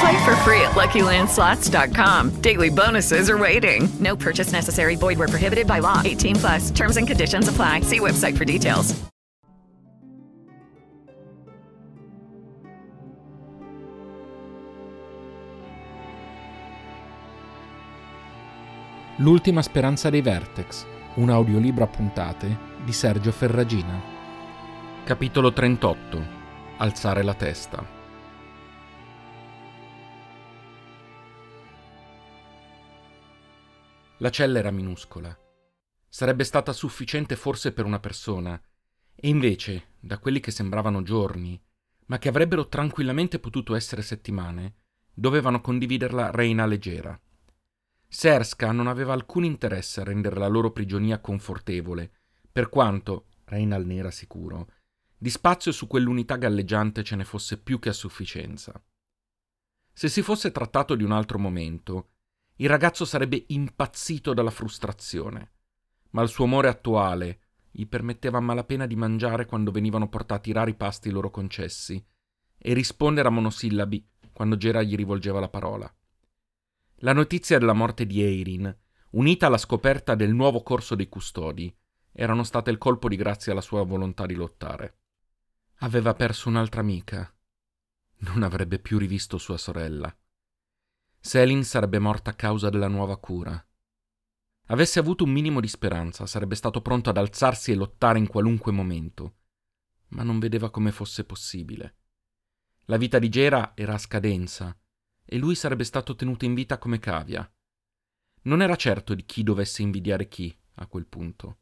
Play for free at LuckyLandSlots.com. Daily bonuses are waiting. No purchase necessary. Void where prohibited by law. 18 plus. Terms and conditions apply. See website for details. L'ultima speranza dei Vertex, un audiolibro a puntate di Sergio Ferragina. Capitolo 38. Alzare la testa. La cella era minuscola. Sarebbe stata sufficiente forse per una persona, e invece, da quelli che sembravano giorni, ma che avrebbero tranquillamente potuto essere settimane, dovevano condividerla Reina leggera. Serska non aveva alcun interesse a rendere la loro prigionia confortevole, per quanto, Reinal ne era sicuro, di spazio su quell'unità galleggiante ce ne fosse più che a sufficienza. Se si fosse trattato di un altro momento, il ragazzo sarebbe impazzito dalla frustrazione, ma il suo amore attuale gli permetteva a malapena di mangiare quando venivano portati i rari pasti loro concessi e rispondere a monosillabi quando Gera gli rivolgeva la parola. La notizia della morte di Eirin, unita alla scoperta del nuovo corso dei custodi, erano state il colpo di grazia alla sua volontà di lottare. Aveva perso un'altra amica. Non avrebbe più rivisto sua sorella. Selin sarebbe morta a causa della nuova cura. Avesse avuto un minimo di speranza, sarebbe stato pronto ad alzarsi e lottare in qualunque momento, ma non vedeva come fosse possibile. La vita di Gera era a scadenza e lui sarebbe stato tenuto in vita come cavia. Non era certo di chi dovesse invidiare chi a quel punto.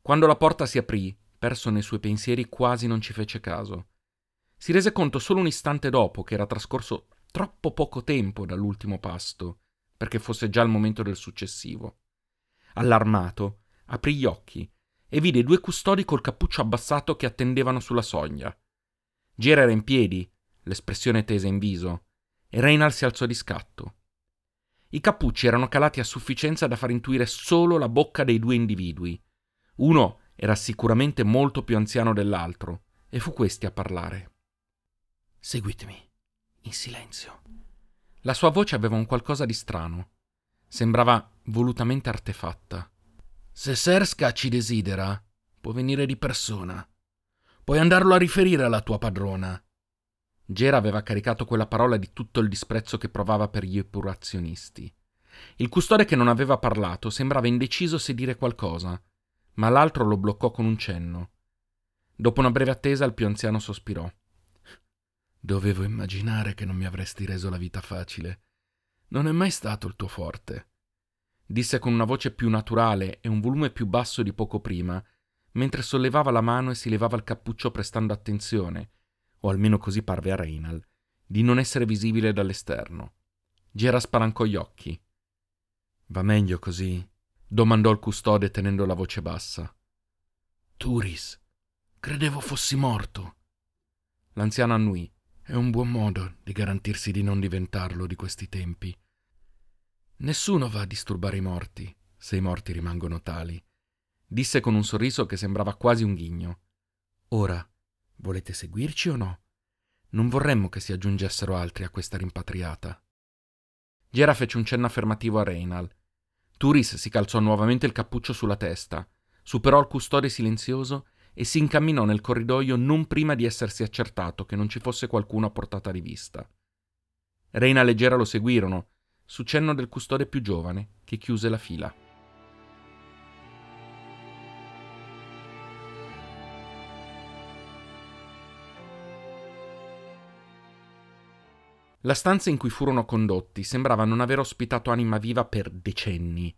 Quando la porta si aprì, perso nei suoi pensieri, quasi non ci fece caso. Si rese conto solo un istante dopo che era trascorso troppo poco tempo dall'ultimo pasto perché fosse già il momento del successivo. Allarmato, aprì gli occhi e vide due custodi col cappuccio abbassato che attendevano sulla soglia. Gera era in piedi, l'espressione tesa in viso, e Reynald si alzò di scatto. I cappucci erano calati a sufficienza da far intuire solo la bocca dei due individui. Uno era sicuramente molto più anziano dell'altro, e fu questi a parlare. Seguitemi, in silenzio. La sua voce aveva un qualcosa di strano. Sembrava volutamente artefatta. Se Serska ci desidera, può venire di persona. Puoi andarlo a riferire alla tua padrona. Gera aveva caricato quella parola di tutto il disprezzo che provava per gli epurazionisti. Il custode che non aveva parlato sembrava indeciso se dire qualcosa, ma l'altro lo bloccò con un cenno. Dopo una breve attesa il più anziano sospirò. Dovevo immaginare che non mi avresti reso la vita facile. Non è mai stato il tuo forte. Disse con una voce più naturale e un volume più basso di poco prima, mentre sollevava la mano e si levava il cappuccio prestando attenzione, o almeno così parve a Reynal, di non essere visibile dall'esterno. Gera spalancò gli occhi. Va meglio così? domandò il custode tenendo la voce bassa. Turis, credevo fossi morto. L'anziano annui. È un buon modo di garantirsi di non diventarlo di questi tempi. Nessuno va a disturbare i morti, se i morti rimangono tali, disse con un sorriso che sembrava quasi un ghigno. Ora, volete seguirci o no? Non vorremmo che si aggiungessero altri a questa rimpatriata. Gera fece un cenno affermativo a Reynal. Turis si calzò nuovamente il cappuccio sulla testa, superò il custode silenzioso e si incamminò nel corridoio non prima di essersi accertato che non ci fosse qualcuno a portata di vista. Reina e Leggera lo seguirono, su cenno del custode più giovane, che chiuse la fila. La stanza in cui furono condotti sembrava non aver ospitato anima viva per decenni.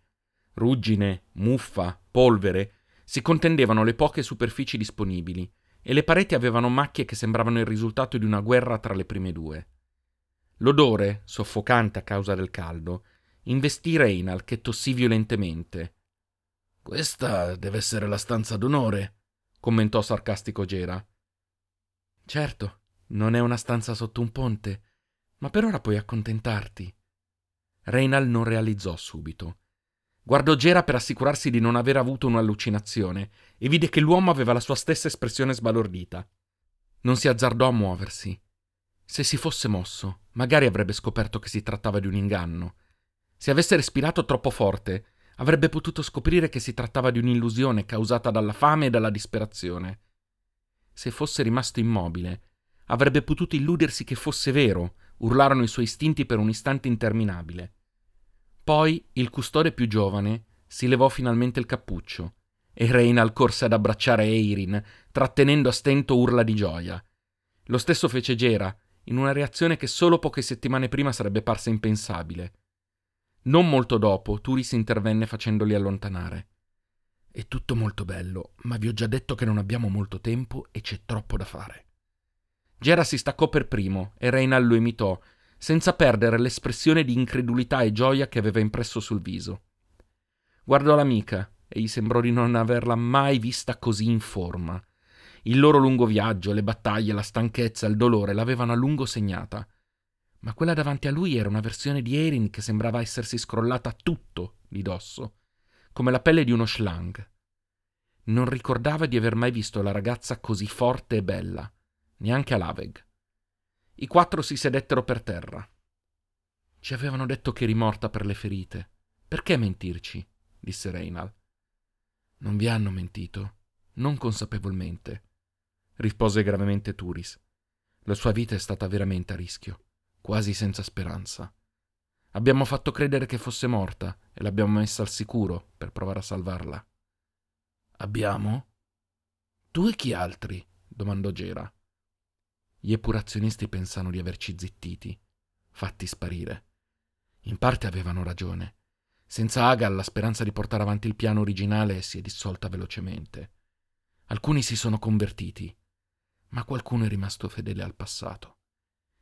Ruggine, muffa, polvere si contendevano le poche superfici disponibili e le pareti avevano macchie che sembravano il risultato di una guerra tra le prime due. L'odore, soffocante a causa del caldo, investì Reynal che tossì violentemente. Questa deve essere la stanza d'onore, commentò sarcastico Gera. Certo, non è una stanza sotto un ponte, ma per ora puoi accontentarti. Reynal non realizzò subito. Guardò Gera per assicurarsi di non aver avuto un'allucinazione e vide che l'uomo aveva la sua stessa espressione sbalordita. Non si azzardò a muoversi. Se si fosse mosso, magari avrebbe scoperto che si trattava di un inganno. Se avesse respirato troppo forte, avrebbe potuto scoprire che si trattava di un'illusione causata dalla fame e dalla disperazione. Se fosse rimasto immobile, avrebbe potuto illudersi che fosse vero, urlarono i suoi istinti per un istante interminabile. Poi il custode più giovane si levò finalmente il cappuccio e Reynal corse ad abbracciare Eirin, trattenendo a stento urla di gioia. Lo stesso fece Gera, in una reazione che solo poche settimane prima sarebbe parsa impensabile. Non molto dopo, Turis intervenne facendoli allontanare. È tutto molto bello, ma vi ho già detto che non abbiamo molto tempo e c'è troppo da fare. Gera si staccò per primo e Reynal lo imitò, senza perdere l'espressione di incredulità e gioia che aveva impresso sul viso. Guardò l'amica e gli sembrò di non averla mai vista così in forma. Il loro lungo viaggio, le battaglie, la stanchezza, il dolore l'avevano a lungo segnata. Ma quella davanti a lui era una versione di Erin che sembrava essersi scrollata tutto di dosso, come la pelle di uno schlang. Non ricordava di aver mai visto la ragazza così forte e bella, neanche a Laveg. I quattro si sedettero per terra. Ci avevano detto che eri morta per le ferite. Perché mentirci? disse Reynal. Non vi hanno mentito, non consapevolmente, rispose gravemente Turis. La sua vita è stata veramente a rischio, quasi senza speranza. Abbiamo fatto credere che fosse morta e l'abbiamo messa al sicuro per provare a salvarla. Abbiamo? Tu e chi altri? domandò Gera. Gli epurazionisti pensano di averci zittiti, fatti sparire. In parte avevano ragione. Senza Agal la speranza di portare avanti il piano originale si è dissolta velocemente. Alcuni si sono convertiti, ma qualcuno è rimasto fedele al passato.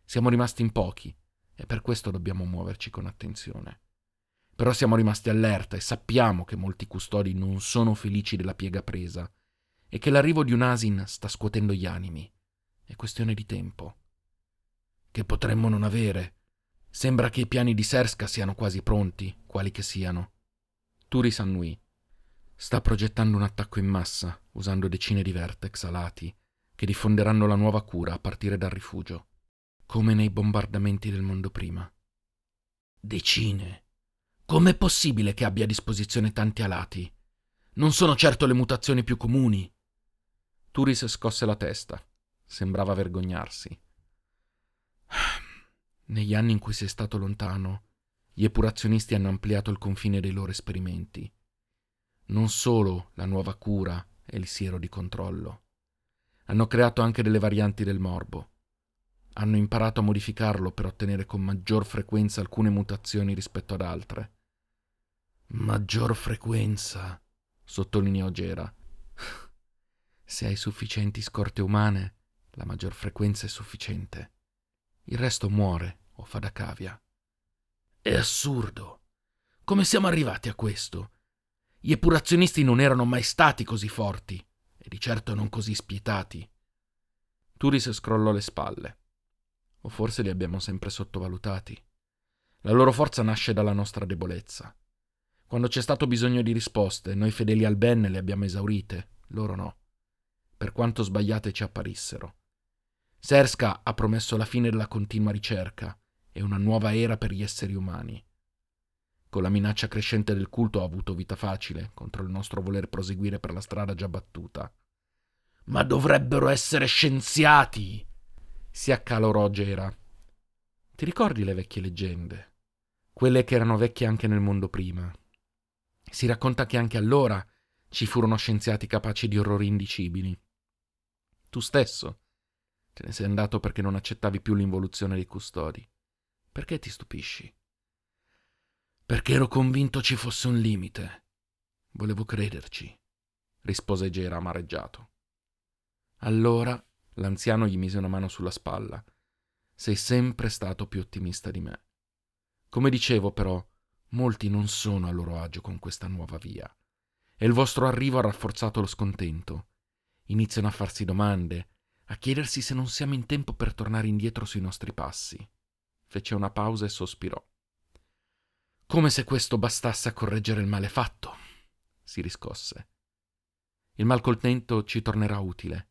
Siamo rimasti in pochi e per questo dobbiamo muoverci con attenzione. Però siamo rimasti allerta e sappiamo che molti custodi non sono felici della piega presa e che l'arrivo di un asin sta scuotendo gli animi. È questione di tempo. Che potremmo non avere. Sembra che i piani di Serska siano quasi pronti, quali che siano. Turi s'annui. Sta progettando un attacco in massa, usando decine di vertex alati, che diffonderanno la nuova cura a partire dal rifugio, come nei bombardamenti del mondo prima. Decine. Com'è possibile che abbia a disposizione tanti alati? Non sono certo le mutazioni più comuni. Turis scosse la testa sembrava vergognarsi. Negli anni in cui sei stato lontano, gli epurazionisti hanno ampliato il confine dei loro esperimenti. Non solo la nuova cura e il siero di controllo. Hanno creato anche delle varianti del morbo. Hanno imparato a modificarlo per ottenere con maggior frequenza alcune mutazioni rispetto ad altre. Maggior frequenza, sottolineò Gera. Se hai sufficienti scorte umane, la maggior frequenza è sufficiente. Il resto muore o fa da cavia. È assurdo. Come siamo arrivati a questo? Gli epurazionisti non erano mai stati così forti, e di certo non così spietati. Turis scrollò le spalle. O forse li abbiamo sempre sottovalutati. La loro forza nasce dalla nostra debolezza. Quando c'è stato bisogno di risposte, noi fedeli al Ben le abbiamo esaurite, loro no, per quanto sbagliate ci apparissero. Serska ha promesso la fine della continua ricerca e una nuova era per gli esseri umani. Con la minaccia crescente del culto ha avuto vita facile contro il nostro voler proseguire per la strada già battuta. Ma dovrebbero essere scienziati! Si accalorò Gera. Ti ricordi le vecchie leggende? Quelle che erano vecchie anche nel mondo prima. Si racconta che anche allora ci furono scienziati capaci di orrori indicibili. Tu stesso Te ne sei andato perché non accettavi più l'involuzione dei custodi. Perché ti stupisci? Perché ero convinto ci fosse un limite. Volevo crederci, rispose Gera amareggiato. Allora l'anziano gli mise una mano sulla spalla. Sei sempre stato più ottimista di me. Come dicevo, però, molti non sono a loro agio con questa nuova via. E il vostro arrivo ha rafforzato lo scontento. Iniziano a farsi domande, a chiedersi se non siamo in tempo per tornare indietro sui nostri passi. Fece una pausa e sospirò. Come se questo bastasse a correggere il male fatto, si riscosse. Il malcontento ci tornerà utile,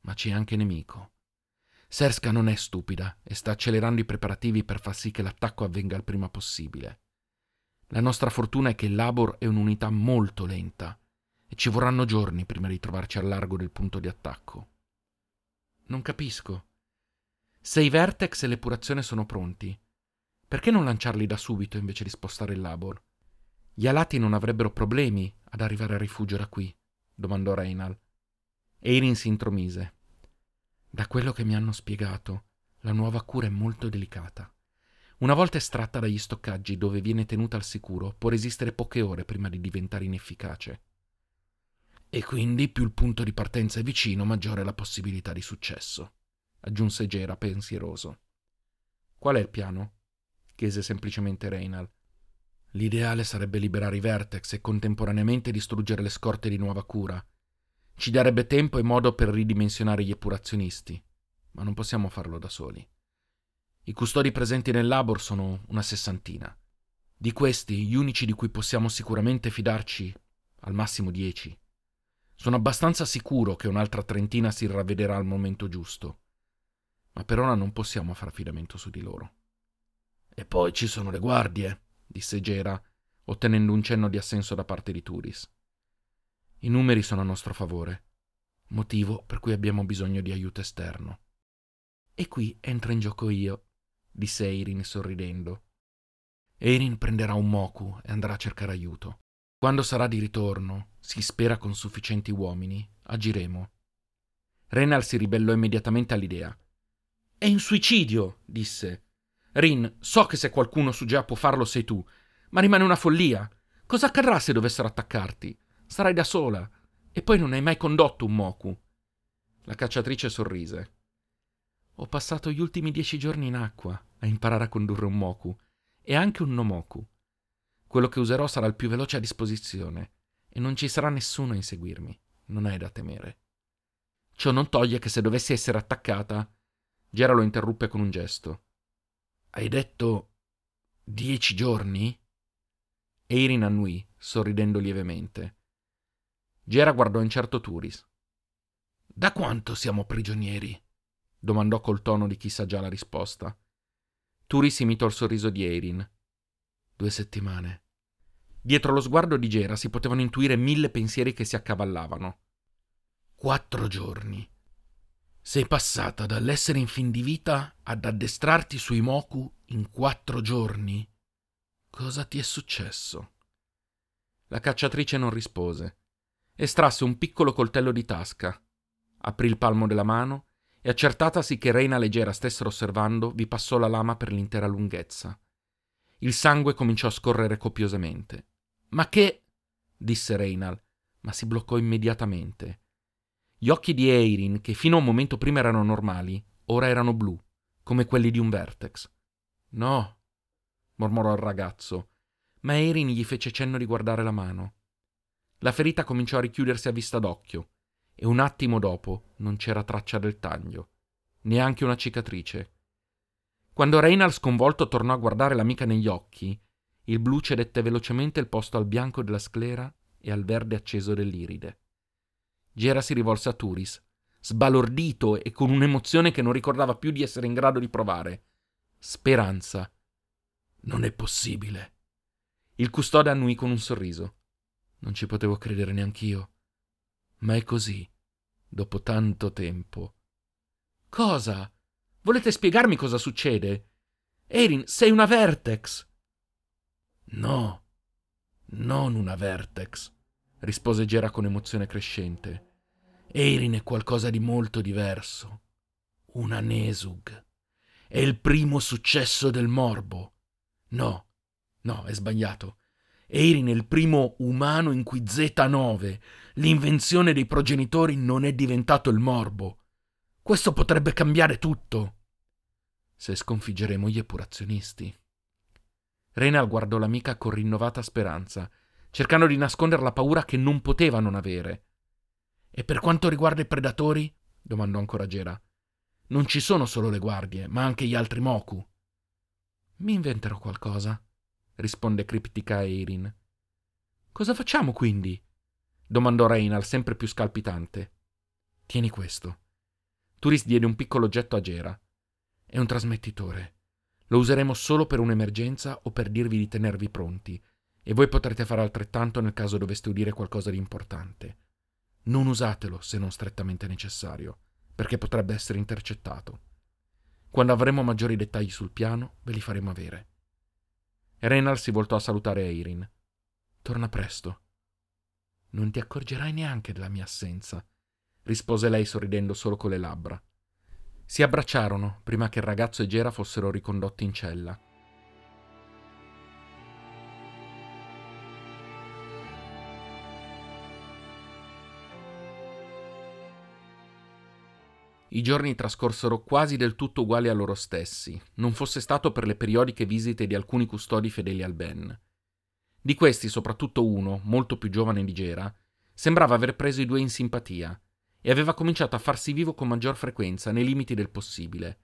ma ci è anche nemico. Serska non è stupida e sta accelerando i preparativi per far sì che l'attacco avvenga il prima possibile. La nostra fortuna è che il Labor è un'unità molto lenta e ci vorranno giorni prima di trovarci al largo del punto di attacco. Non capisco. Se i Vertex e l'epurazione sono pronti, perché non lanciarli da subito invece di spostare il Labor? Gli alati non avrebbero problemi ad arrivare a rifugio da qui? domandò Reynal. Eirin si intromise. Da quello che mi hanno spiegato, la nuova cura è molto delicata. Una volta estratta dagli stoccaggi dove viene tenuta al sicuro, può resistere poche ore prima di diventare inefficace. E quindi più il punto di partenza è vicino, maggiore la possibilità di successo, aggiunse Gera pensieroso. Qual è il piano? chiese semplicemente Reynal. L'ideale sarebbe liberare i Vertex e contemporaneamente distruggere le scorte di nuova cura. Ci darebbe tempo e modo per ridimensionare gli epurazionisti, ma non possiamo farlo da soli. I custodi presenti nel labor sono una sessantina. Di questi, gli unici di cui possiamo sicuramente fidarci, al massimo dieci. Sono abbastanza sicuro che un'altra trentina si ravvederà al momento giusto, ma per ora non possiamo far affidamento su di loro. E poi ci sono le guardie, disse Gera, ottenendo un cenno di assenso da parte di Turis. I numeri sono a nostro favore, motivo per cui abbiamo bisogno di aiuto esterno. E qui entro in gioco io, disse Eirin sorridendo. Eirin prenderà un Moku e andrà a cercare aiuto. Quando sarà di ritorno, si spera con sufficienti uomini, agiremo. Renal si ribellò immediatamente all'idea. È un suicidio, disse. Rin, so che se qualcuno su Gea può farlo sei tu, ma rimane una follia. Cosa accadrà se dovessero attaccarti? Sarai da sola. E poi non hai mai condotto un Moku. La cacciatrice sorrise. Ho passato gli ultimi dieci giorni in acqua a imparare a condurre un Moku e anche un Nomoku. Quello che userò sarà il più veloce a disposizione e non ci sarà nessuno a inseguirmi. Non hai da temere. Ciò non toglie che se dovessi essere attaccata. Gera lo interruppe con un gesto. Hai detto dieci giorni? Eirin annui, sorridendo lievemente. Gera guardò incerto Turis. Da quanto siamo prigionieri? domandò col tono di chi sa già la risposta. Turis imitò il sorriso di Eirin. Due settimane. Dietro lo sguardo di Gera si potevano intuire mille pensieri che si accavallavano. Quattro giorni. Sei passata dall'essere in fin di vita ad addestrarti sui Moku in quattro giorni? Cosa ti è successo? La cacciatrice non rispose. Estrasse un piccolo coltello di tasca, aprì il palmo della mano e accertatasi che Reina Leggera stessero osservando, vi passò la lama per l'intera lunghezza. Il sangue cominciò a scorrere copiosamente. Ma che? disse Reinal, ma si bloccò immediatamente. Gli occhi di Eirin, che fino a un momento prima erano normali, ora erano blu, come quelli di un vertex. No, mormorò il ragazzo, ma Eirin gli fece cenno di guardare la mano. La ferita cominciò a richiudersi a vista d'occhio, e un attimo dopo non c'era traccia del taglio, neanche una cicatrice. Quando Reynald sconvolto tornò a guardare l'amica negli occhi, il blu cedette velocemente il posto al bianco della sclera e al verde acceso dell'iride. Gera si rivolse a Turis, sbalordito e con un'emozione che non ricordava più di essere in grado di provare. Speranza. Non è possibile. Il custode annui con un sorriso. Non ci potevo credere neanch'io. Ma è così, dopo tanto tempo. Cosa? Volete spiegarmi cosa succede? Erin, sei una Vertex. No, non una Vertex rispose Gera con emozione crescente. Eirin è qualcosa di molto diverso. Una Nesug. è il primo successo del morbo. No, no, è sbagliato. Erin è il primo umano in cui Z9, l'invenzione dei progenitori, non è diventato il morbo. Questo potrebbe cambiare tutto. Se sconfiggeremo gli epurazionisti. Renal guardò l'amica con rinnovata speranza, cercando di nascondere la paura che non poteva non avere. E per quanto riguarda i predatori? domandò ancora Gera. Non ci sono solo le guardie, ma anche gli altri Moku. Mi inventerò qualcosa, risponde criptica Eirin. Cosa facciamo quindi? domandò Reynal sempre più scalpitante. Tieni questo. Turis diede un piccolo oggetto a Gera. È un trasmettitore. Lo useremo solo per un'emergenza o per dirvi di tenervi pronti, e voi potrete fare altrettanto nel caso doveste udire qualcosa di importante. Non usatelo se non strettamente necessario, perché potrebbe essere intercettato. Quando avremo maggiori dettagli sul piano, ve li faremo avere. Renal si voltò a salutare Eirin. Torna presto. Non ti accorgerai neanche della mia assenza, rispose lei sorridendo solo con le labbra. Si abbracciarono prima che il ragazzo e Gera fossero ricondotti in cella. I giorni trascorsero quasi del tutto uguali a loro stessi, non fosse stato per le periodiche visite di alcuni custodi fedeli al Ben. Di questi, soprattutto uno, molto più giovane di Gera, sembrava aver preso i due in simpatia e aveva cominciato a farsi vivo con maggior frequenza, nei limiti del possibile.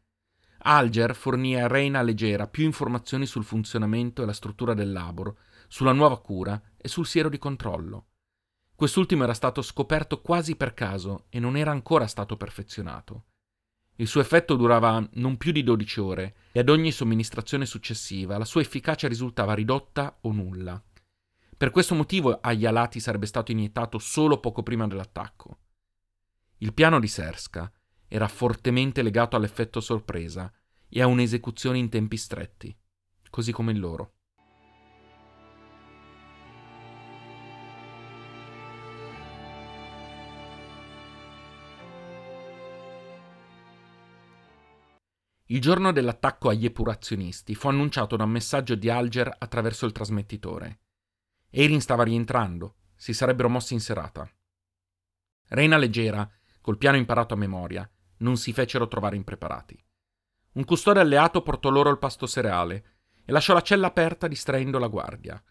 Alger fornì a Reina Leggera più informazioni sul funzionamento e la struttura del laboro, sulla nuova cura e sul siero di controllo. Quest'ultimo era stato scoperto quasi per caso e non era ancora stato perfezionato. Il suo effetto durava non più di 12 ore e ad ogni somministrazione successiva la sua efficacia risultava ridotta o nulla. Per questo motivo agli alati sarebbe stato iniettato solo poco prima dell'attacco. Il piano di Serska era fortemente legato all'effetto sorpresa e a un'esecuzione in tempi stretti, così come il loro. Il giorno dell'attacco agli epurazionisti fu annunciato da un messaggio di Alger attraverso il trasmettitore. Erin stava rientrando, si sarebbero mossi in serata. Reina leggera, col piano imparato a memoria, non si fecero trovare impreparati. Un custode alleato portò loro il pasto cereale e lasciò la cella aperta distraendo la guardia.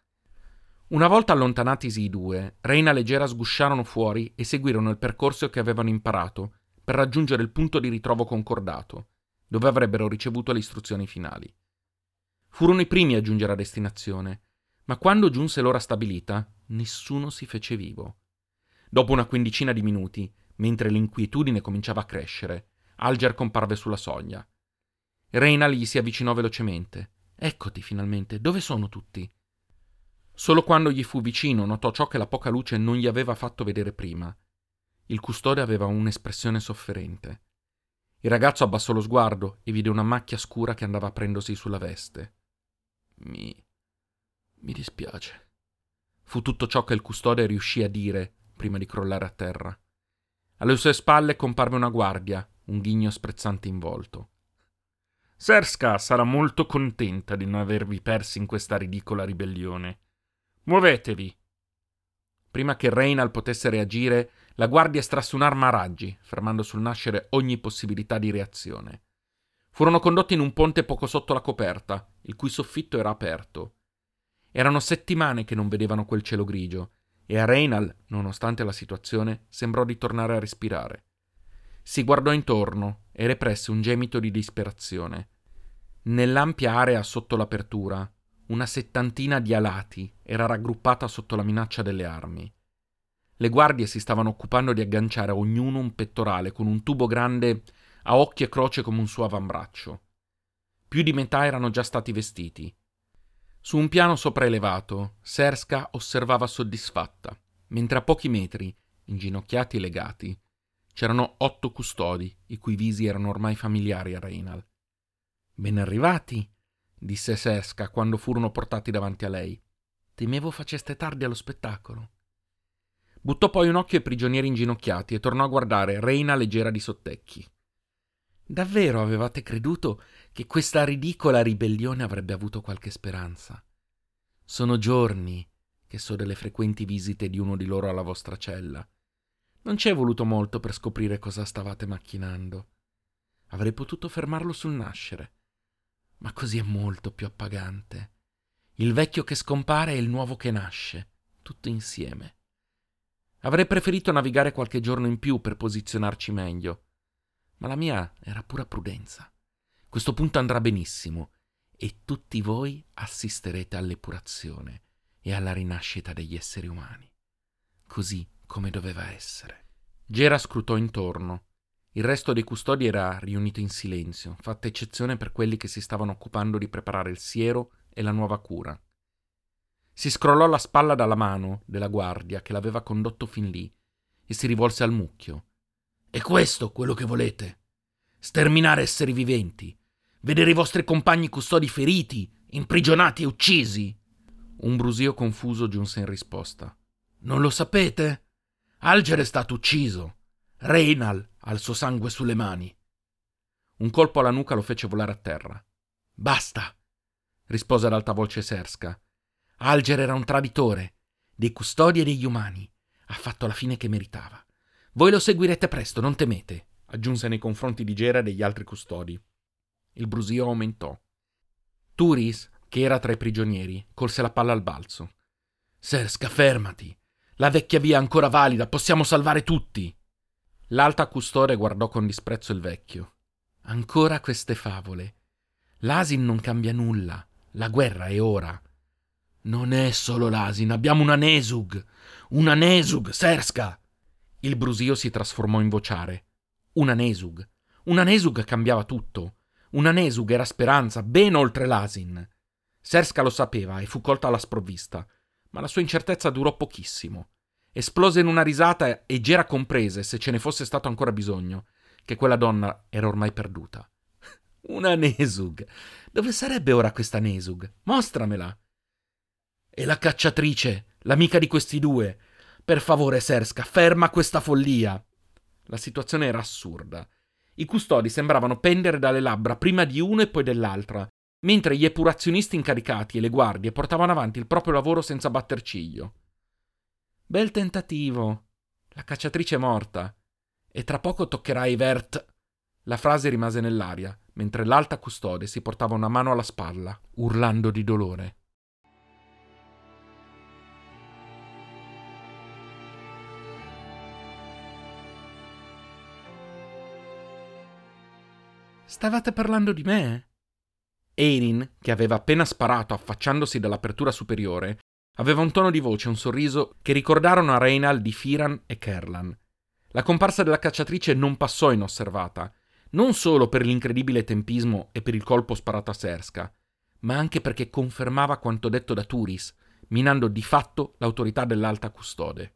Una volta allontanatisi i due, Reina leggera sgusciarono fuori e seguirono il percorso che avevano imparato per raggiungere il punto di ritrovo concordato dove avrebbero ricevuto le istruzioni finali. Furono i primi a giungere a destinazione, ma quando giunse l'ora stabilita, nessuno si fece vivo. Dopo una quindicina di minuti, mentre l'inquietudine cominciava a crescere, Alger comparve sulla soglia. Reina gli si avvicinò velocemente. Eccoti finalmente, dove sono tutti? Solo quando gli fu vicino notò ciò che la poca luce non gli aveva fatto vedere prima. Il custode aveva un'espressione sofferente. Il ragazzo abbassò lo sguardo e vide una macchia scura che andava prendosi sulla veste. Mi. mi dispiace. Fu tutto ciò che il custode riuscì a dire prima di crollare a terra. Alle sue spalle comparve una guardia, un ghigno sprezzante in volto. Serska sarà molto contenta di non avervi persi in questa ridicola ribellione. Muovetevi. Prima che Reynal potesse reagire, la guardia estrasse un'arma a raggi, fermando sul nascere ogni possibilità di reazione. Furono condotti in un ponte poco sotto la coperta, il cui soffitto era aperto. Erano settimane che non vedevano quel cielo grigio, e a Reynal, nonostante la situazione, sembrò di tornare a respirare. Si guardò intorno e represse un gemito di disperazione. Nell'ampia area sotto l'apertura, una settantina di alati era raggruppata sotto la minaccia delle armi. Le guardie si stavano occupando di agganciare a ognuno un pettorale con un tubo grande a occhi e croce come un suo avambraccio. Più di metà erano già stati vestiti. Su un piano sopraelevato, Serska osservava soddisfatta, mentre a pochi metri, inginocchiati e legati, c'erano otto custodi, i cui visi erano ormai familiari a Reinal. Ben arrivati, disse Serska quando furono portati davanti a lei. Temevo faceste tardi allo spettacolo. Buttò poi un occhio ai prigionieri inginocchiati e tornò a guardare Reina leggera di sottecchi. Davvero avevate creduto che questa ridicola ribellione avrebbe avuto qualche speranza. Sono giorni che so delle frequenti visite di uno di loro alla vostra cella. Non ci è voluto molto per scoprire cosa stavate macchinando. Avrei potuto fermarlo sul nascere, ma così è molto più appagante. Il vecchio che scompare e il nuovo che nasce, tutto insieme. Avrei preferito navigare qualche giorno in più per posizionarci meglio, ma la mia era pura prudenza. Questo punto andrà benissimo e tutti voi assisterete all'epurazione e alla rinascita degli esseri umani, così come doveva essere. Gera scrutò intorno. Il resto dei custodi era riunito in silenzio, fatta eccezione per quelli che si stavano occupando di preparare il siero e la nuova cura. Si scrollò la spalla dalla mano della guardia che l'aveva condotto fin lì e si rivolse al mucchio. È questo quello che volete? Sterminare esseri viventi? Vedere i vostri compagni custodi feriti, imprigionati e uccisi? Un brusio confuso giunse in risposta. Non lo sapete? Alger è stato ucciso. Reinal ha il suo sangue sulle mani. Un colpo alla nuca lo fece volare a terra. Basta, rispose ad alta voce Serska. Alger era un traditore, dei custodi e degli umani. Ha fatto la fine che meritava. Voi lo seguirete presto, non temete, aggiunse nei confronti di Gera e degli altri custodi. Il brusio aumentò. Turis, che era tra i prigionieri, colse la palla al balzo. Serska, fermati. La vecchia via è ancora valida, possiamo salvare tutti. L'alta custode guardò con disprezzo il vecchio. Ancora queste favole. L'Asin non cambia nulla. La guerra è ora. Non è solo l'Asin, abbiamo una Nesug. Una Nesug, Serska. Il brusio si trasformò in vociare. Una Nesug. Una Nesug cambiava tutto. Una Nesug era speranza, ben oltre l'Asin. Serska lo sapeva e fu colta alla sprovvista, ma la sua incertezza durò pochissimo. Esplose in una risata e Gera comprese, se ce ne fosse stato ancora bisogno, che quella donna era ormai perduta. Una Nesug. Dove sarebbe ora questa Nesug? Mostramela. E la cacciatrice, l'amica di questi due. Per favore, Serska, ferma questa follia. La situazione era assurda. I custodi sembravano pendere dalle labbra prima di uno e poi dell'altra, mentre gli epurazionisti incaricati e le guardie portavano avanti il proprio lavoro senza batter ciglio. Bel tentativo. La cacciatrice è morta. E tra poco toccherà ai Vert. La frase rimase nell'aria, mentre l'alta custode si portava una mano alla spalla, urlando di dolore. Stavate parlando di me? Erin, che aveva appena sparato affacciandosi dall'apertura superiore, aveva un tono di voce e un sorriso che ricordarono a Reynald di Firan e Kerlan. La comparsa della cacciatrice non passò inosservata, non solo per l'incredibile tempismo e per il colpo sparato a Serska, ma anche perché confermava quanto detto da Turis, minando di fatto l'autorità dell'alta custode.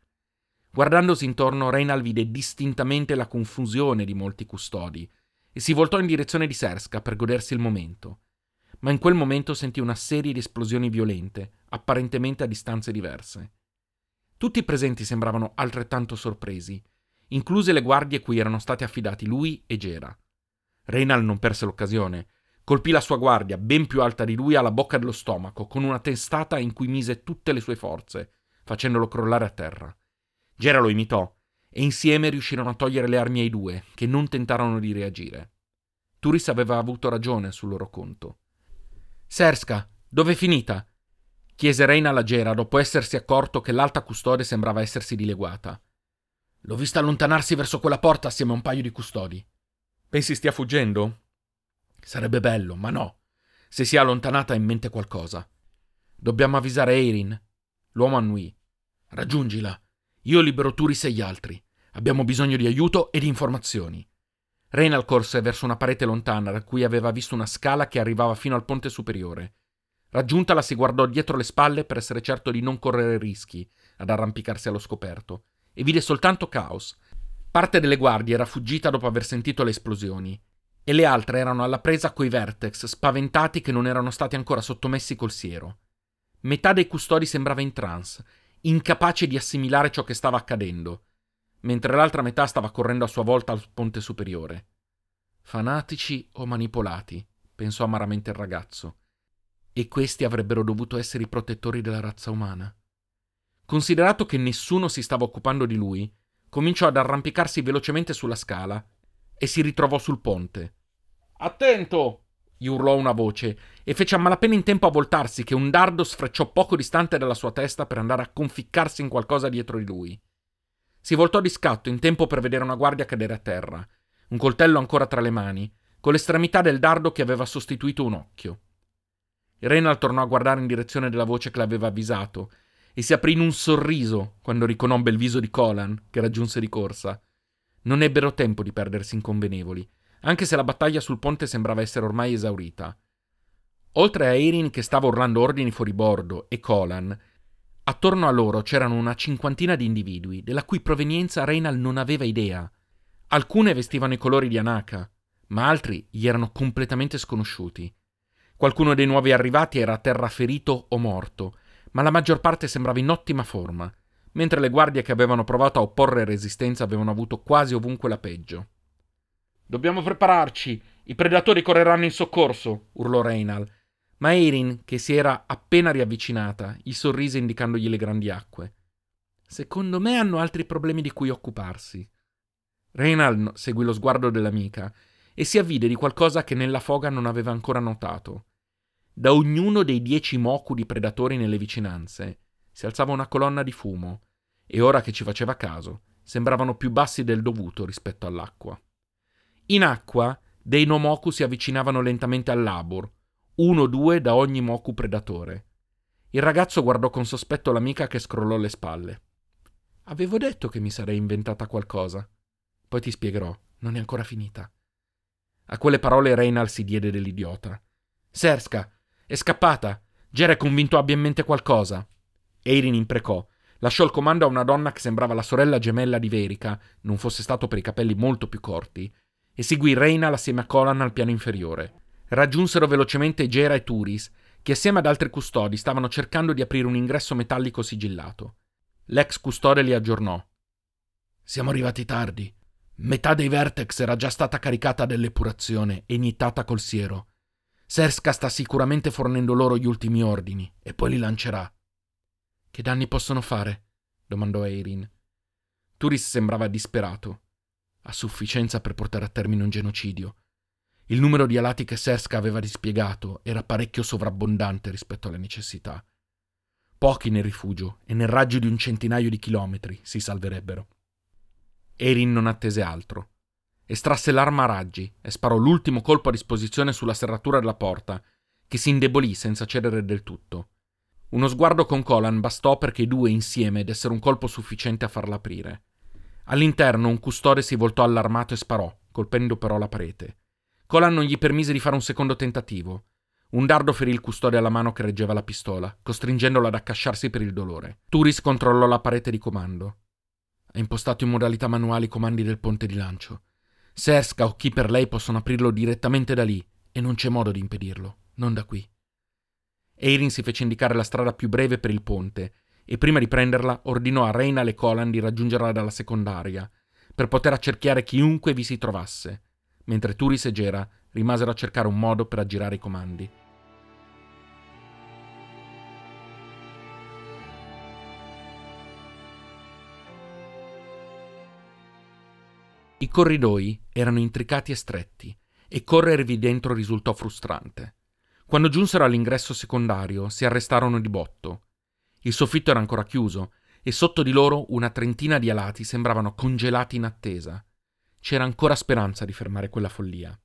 Guardandosi intorno, Reynald vide distintamente la confusione di molti custodi, e si voltò in direzione di Serska per godersi il momento. Ma in quel momento sentì una serie di esplosioni violente, apparentemente a distanze diverse. Tutti i presenti sembravano altrettanto sorpresi, incluse le guardie cui erano stati affidati lui e Gera. Reynal non perse l'occasione. Colpì la sua guardia, ben più alta di lui, alla bocca dello stomaco, con una testata in cui mise tutte le sue forze, facendolo crollare a terra. Gera lo imitò, e insieme riuscirono a togliere le armi ai due, che non tentarono di reagire. Turis aveva avuto ragione sul loro conto. Serska, dove è finita? chiese Reina alla Gera dopo essersi accorto che l'alta custode sembrava essersi dileguata. L'ho vista allontanarsi verso quella porta assieme a un paio di custodi. Pensi stia fuggendo? Sarebbe bello, ma no. Se si è allontanata in mente qualcosa. Dobbiamo avvisare Eirin. L'uomo annui. Raggiungila. Io libero Turis e gli altri. Abbiamo bisogno di aiuto e di informazioni. Reynal corse verso una parete lontana da cui aveva visto una scala che arrivava fino al ponte superiore. Raggiuntala si guardò dietro le spalle per essere certo di non correre rischi ad arrampicarsi allo scoperto e vide soltanto caos. Parte delle guardie era fuggita dopo aver sentito le esplosioni e le altre erano alla presa coi vertex, spaventati che non erano stati ancora sottomessi col siero. Metà dei custodi sembrava in trance incapace di assimilare ciò che stava accadendo, mentre l'altra metà stava correndo a sua volta al ponte superiore. Fanatici o manipolati, pensò amaramente il ragazzo. E questi avrebbero dovuto essere i protettori della razza umana. Considerato che nessuno si stava occupando di lui, cominciò ad arrampicarsi velocemente sulla scala e si ritrovò sul ponte. Attento! Gli urlò una voce e fece a malapena in tempo a voltarsi che un dardo sfrecciò poco distante dalla sua testa per andare a conficcarsi in qualcosa dietro di lui. Si voltò di scatto in tempo per vedere una guardia cadere a terra, un coltello ancora tra le mani, con l'estremità del dardo che aveva sostituito un occhio. Renal tornò a guardare in direzione della voce che l'aveva avvisato e si aprì in un sorriso quando riconobbe il viso di Colan, che raggiunse di corsa. Non ebbero tempo di perdersi in convenevoli anche se la battaglia sul ponte sembrava essere ormai esaurita. Oltre a Erin che stava urlando ordini fuori bordo e Colan, attorno a loro c'erano una cinquantina di individui, della cui provenienza Reynal non aveva idea. Alcune vestivano i colori di Anaka, ma altri gli erano completamente sconosciuti. Qualcuno dei nuovi arrivati era a terra ferito o morto, ma la maggior parte sembrava in ottima forma, mentre le guardie che avevano provato a opporre resistenza avevano avuto quasi ovunque la peggio. Dobbiamo prepararci. I predatori correranno in soccorso, urlò Reynal. Ma Erin, che si era appena riavvicinata, gli sorrise indicandogli le grandi acque. Secondo me hanno altri problemi di cui occuparsi. Reynal seguì lo sguardo dell'amica e si avvide di qualcosa che nella foga non aveva ancora notato. Da ognuno dei dieci moku di predatori nelle vicinanze si alzava una colonna di fumo, e ora che ci faceva caso, sembravano più bassi del dovuto rispetto all'acqua. In acqua, dei Nomoku si avvicinavano lentamente al Labor, uno o due da ogni Moku predatore. Il ragazzo guardò con sospetto l'amica che scrollò le spalle. Avevo detto che mi sarei inventata qualcosa. Poi ti spiegherò, non è ancora finita. A quelle parole Reynal si diede dell'idiota. Serska, è scappata. Gera è convinto abbia in mente qualcosa. Eirin imprecò. Lasciò il comando a una donna che sembrava la sorella gemella di Verica, non fosse stato per i capelli molto più corti, e seguì Reynal assieme a Colan al piano inferiore. Raggiunsero velocemente Gera e Turis, che assieme ad altri custodi stavano cercando di aprire un ingresso metallico sigillato. L'ex custode li aggiornò. Siamo arrivati tardi. Metà dei vertex era già stata caricata dell'epurazione e iniettata col siero. Serska sta sicuramente fornendo loro gli ultimi ordini e poi li lancerà. Che danni possono fare? domandò Eirin. Turis sembrava disperato a sufficienza per portare a termine un genocidio. Il numero di alati che Serska aveva dispiegato era parecchio sovrabbondante rispetto alle necessità. Pochi nel rifugio e nel raggio di un centinaio di chilometri si salverebbero. Erin non attese altro. Estrasse l'arma a raggi e sparò l'ultimo colpo a disposizione sulla serratura della porta, che si indebolì senza cedere del tutto. Uno sguardo con Colan bastò perché i due insieme dessero un colpo sufficiente a farla aprire. All'interno un custode si voltò allarmato e sparò, colpendo però la parete. Colan non gli permise di fare un secondo tentativo. Un dardo ferì il custode alla mano che reggeva la pistola, costringendolo ad accasciarsi per il dolore. Turis controllò la parete di comando. Ha impostato in modalità manuale i comandi del ponte di lancio. Serska o chi per lei possono aprirlo direttamente da lì, e non c'è modo di impedirlo, non da qui. Eirin si fece indicare la strada più breve per il ponte e prima di prenderla ordinò a Reina e Colan di raggiungerla dalla secondaria, per poter accerchiare chiunque vi si trovasse, mentre Turis e Gera rimasero a cercare un modo per aggirare i comandi. I corridoi erano intricati e stretti, e corrervi dentro risultò frustrante. Quando giunsero all'ingresso secondario si arrestarono di botto il soffitto era ancora chiuso e sotto di loro una trentina di alati sembravano congelati in attesa. C'era ancora speranza di fermare quella follia.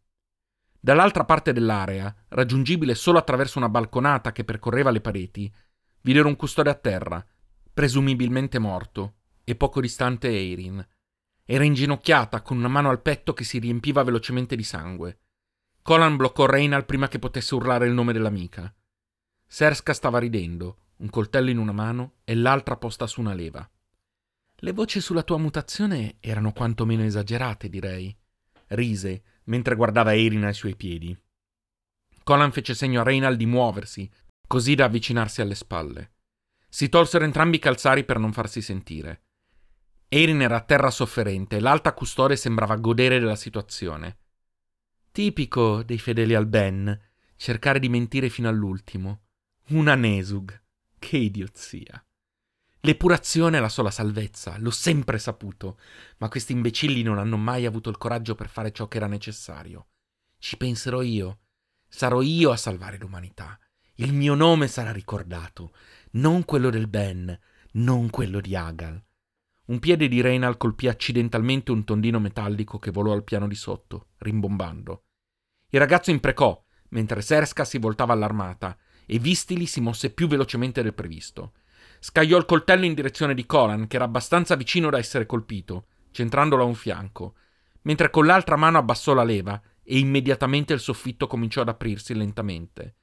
Dall'altra parte dell'area, raggiungibile solo attraverso una balconata che percorreva le pareti, videro un custode a terra, presumibilmente morto, e poco distante Eirin. Era inginocchiata con una mano al petto che si riempiva velocemente di sangue. Colan bloccò Reynal prima che potesse urlare il nome dell'amica. Serska stava ridendo, un coltello in una mano e l'altra posta su una leva. Le voci sulla tua mutazione erano quantomeno esagerate, direi. Rise mentre guardava Erin ai suoi piedi. Colan fece segno a Reynald di muoversi, così da avvicinarsi alle spalle. Si tolsero entrambi i calzari per non farsi sentire. Erin era a terra sofferente e l'alta custode sembrava godere della situazione. Tipico dei fedeli al Ben, Cercare di mentire fino all'ultimo. Una Nesug. Che idiozia. L'epurazione è la sola salvezza, l'ho sempre saputo, ma questi imbecilli non hanno mai avuto il coraggio per fare ciò che era necessario. Ci penserò io. Sarò io a salvare l'umanità. Il mio nome sarà ricordato, non quello del Ben, non quello di Agal. Un piede di Reynal colpì accidentalmente un tondino metallico che volò al piano di sotto, rimbombando. Il ragazzo imprecò, mentre Serska si voltava allarmata, e Vistili si mosse più velocemente del previsto. Scagliò il coltello in direzione di Colan, che era abbastanza vicino da essere colpito, centrandolo a un fianco, mentre con l'altra mano abbassò la leva e immediatamente il soffitto cominciò ad aprirsi lentamente.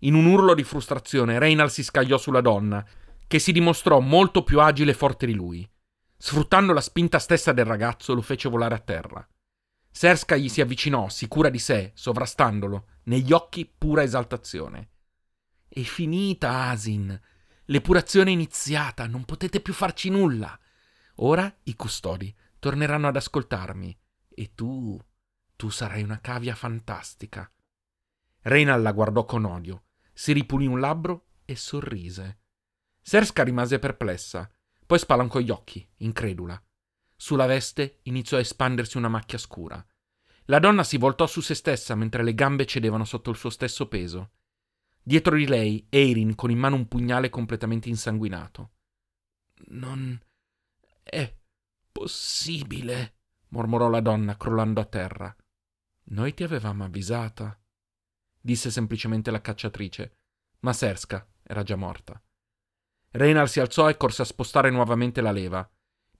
In un urlo di frustrazione, Reynal si scagliò sulla donna, che si dimostrò molto più agile e forte di lui. Sfruttando la spinta stessa del ragazzo, lo fece volare a terra. Serska gli si avvicinò, sicura di sé, sovrastandolo, negli occhi pura esaltazione. È finita, Asin. L'epurazione è iniziata, non potete più farci nulla. Ora i custodi torneranno ad ascoltarmi. E tu, tu sarai una cavia fantastica. Reynal la guardò con odio, si ripulì un labbro e sorrise. Serska rimase perplessa, poi spalancò gli occhi, incredula. Sulla veste iniziò a espandersi una macchia scura. La donna si voltò su se stessa mentre le gambe cedevano sotto il suo stesso peso. Dietro di lei, Eirin con in mano un pugnale completamente insanguinato. Non è possibile, mormorò la donna, crollando a terra. Noi ti avevamo avvisata, disse semplicemente la cacciatrice, ma Serska era già morta. Reynal si alzò e corse a spostare nuovamente la leva.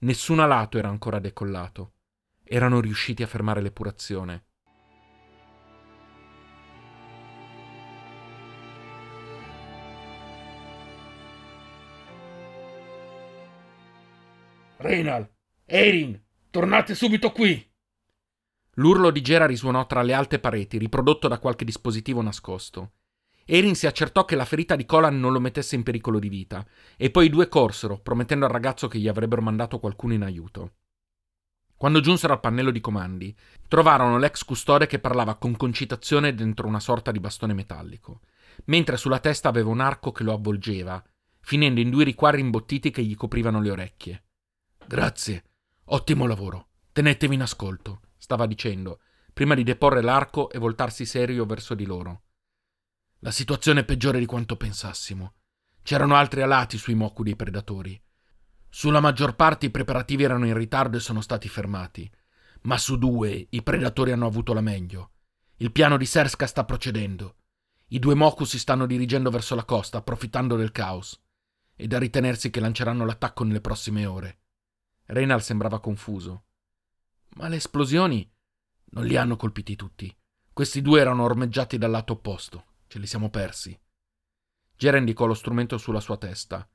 Nessun alato era ancora decollato. Erano riusciti a fermare l'epurazione. Reynal, Erin, tornate subito qui! L'urlo di Gera risuonò tra le alte pareti, riprodotto da qualche dispositivo nascosto. Erin si accertò che la ferita di Colan non lo mettesse in pericolo di vita, e poi i due corsero, promettendo al ragazzo che gli avrebbero mandato qualcuno in aiuto. Quando giunsero al pannello di comandi, trovarono l'ex custode che parlava con concitazione dentro una sorta di bastone metallico, mentre sulla testa aveva un arco che lo avvolgeva, finendo in due riquarri imbottiti che gli coprivano le orecchie. Grazie, ottimo lavoro. Tenetevi in ascolto stava dicendo, prima di deporre l'arco e voltarsi serio verso di loro. La situazione è peggiore di quanto pensassimo. C'erano altri alati sui mocu dei predatori. Sulla maggior parte i preparativi erano in ritardo e sono stati fermati, ma su due i predatori hanno avuto la meglio. Il piano di Serska sta procedendo. I due Moku si stanno dirigendo verso la costa, approfittando del caos. È da ritenersi che lanceranno l'attacco nelle prossime ore. Reynal sembrava confuso. Ma le esplosioni non li hanno colpiti tutti. Questi due erano ormeggiati dal lato opposto. Ce li siamo persi. Gera indicò lo strumento sulla sua testa.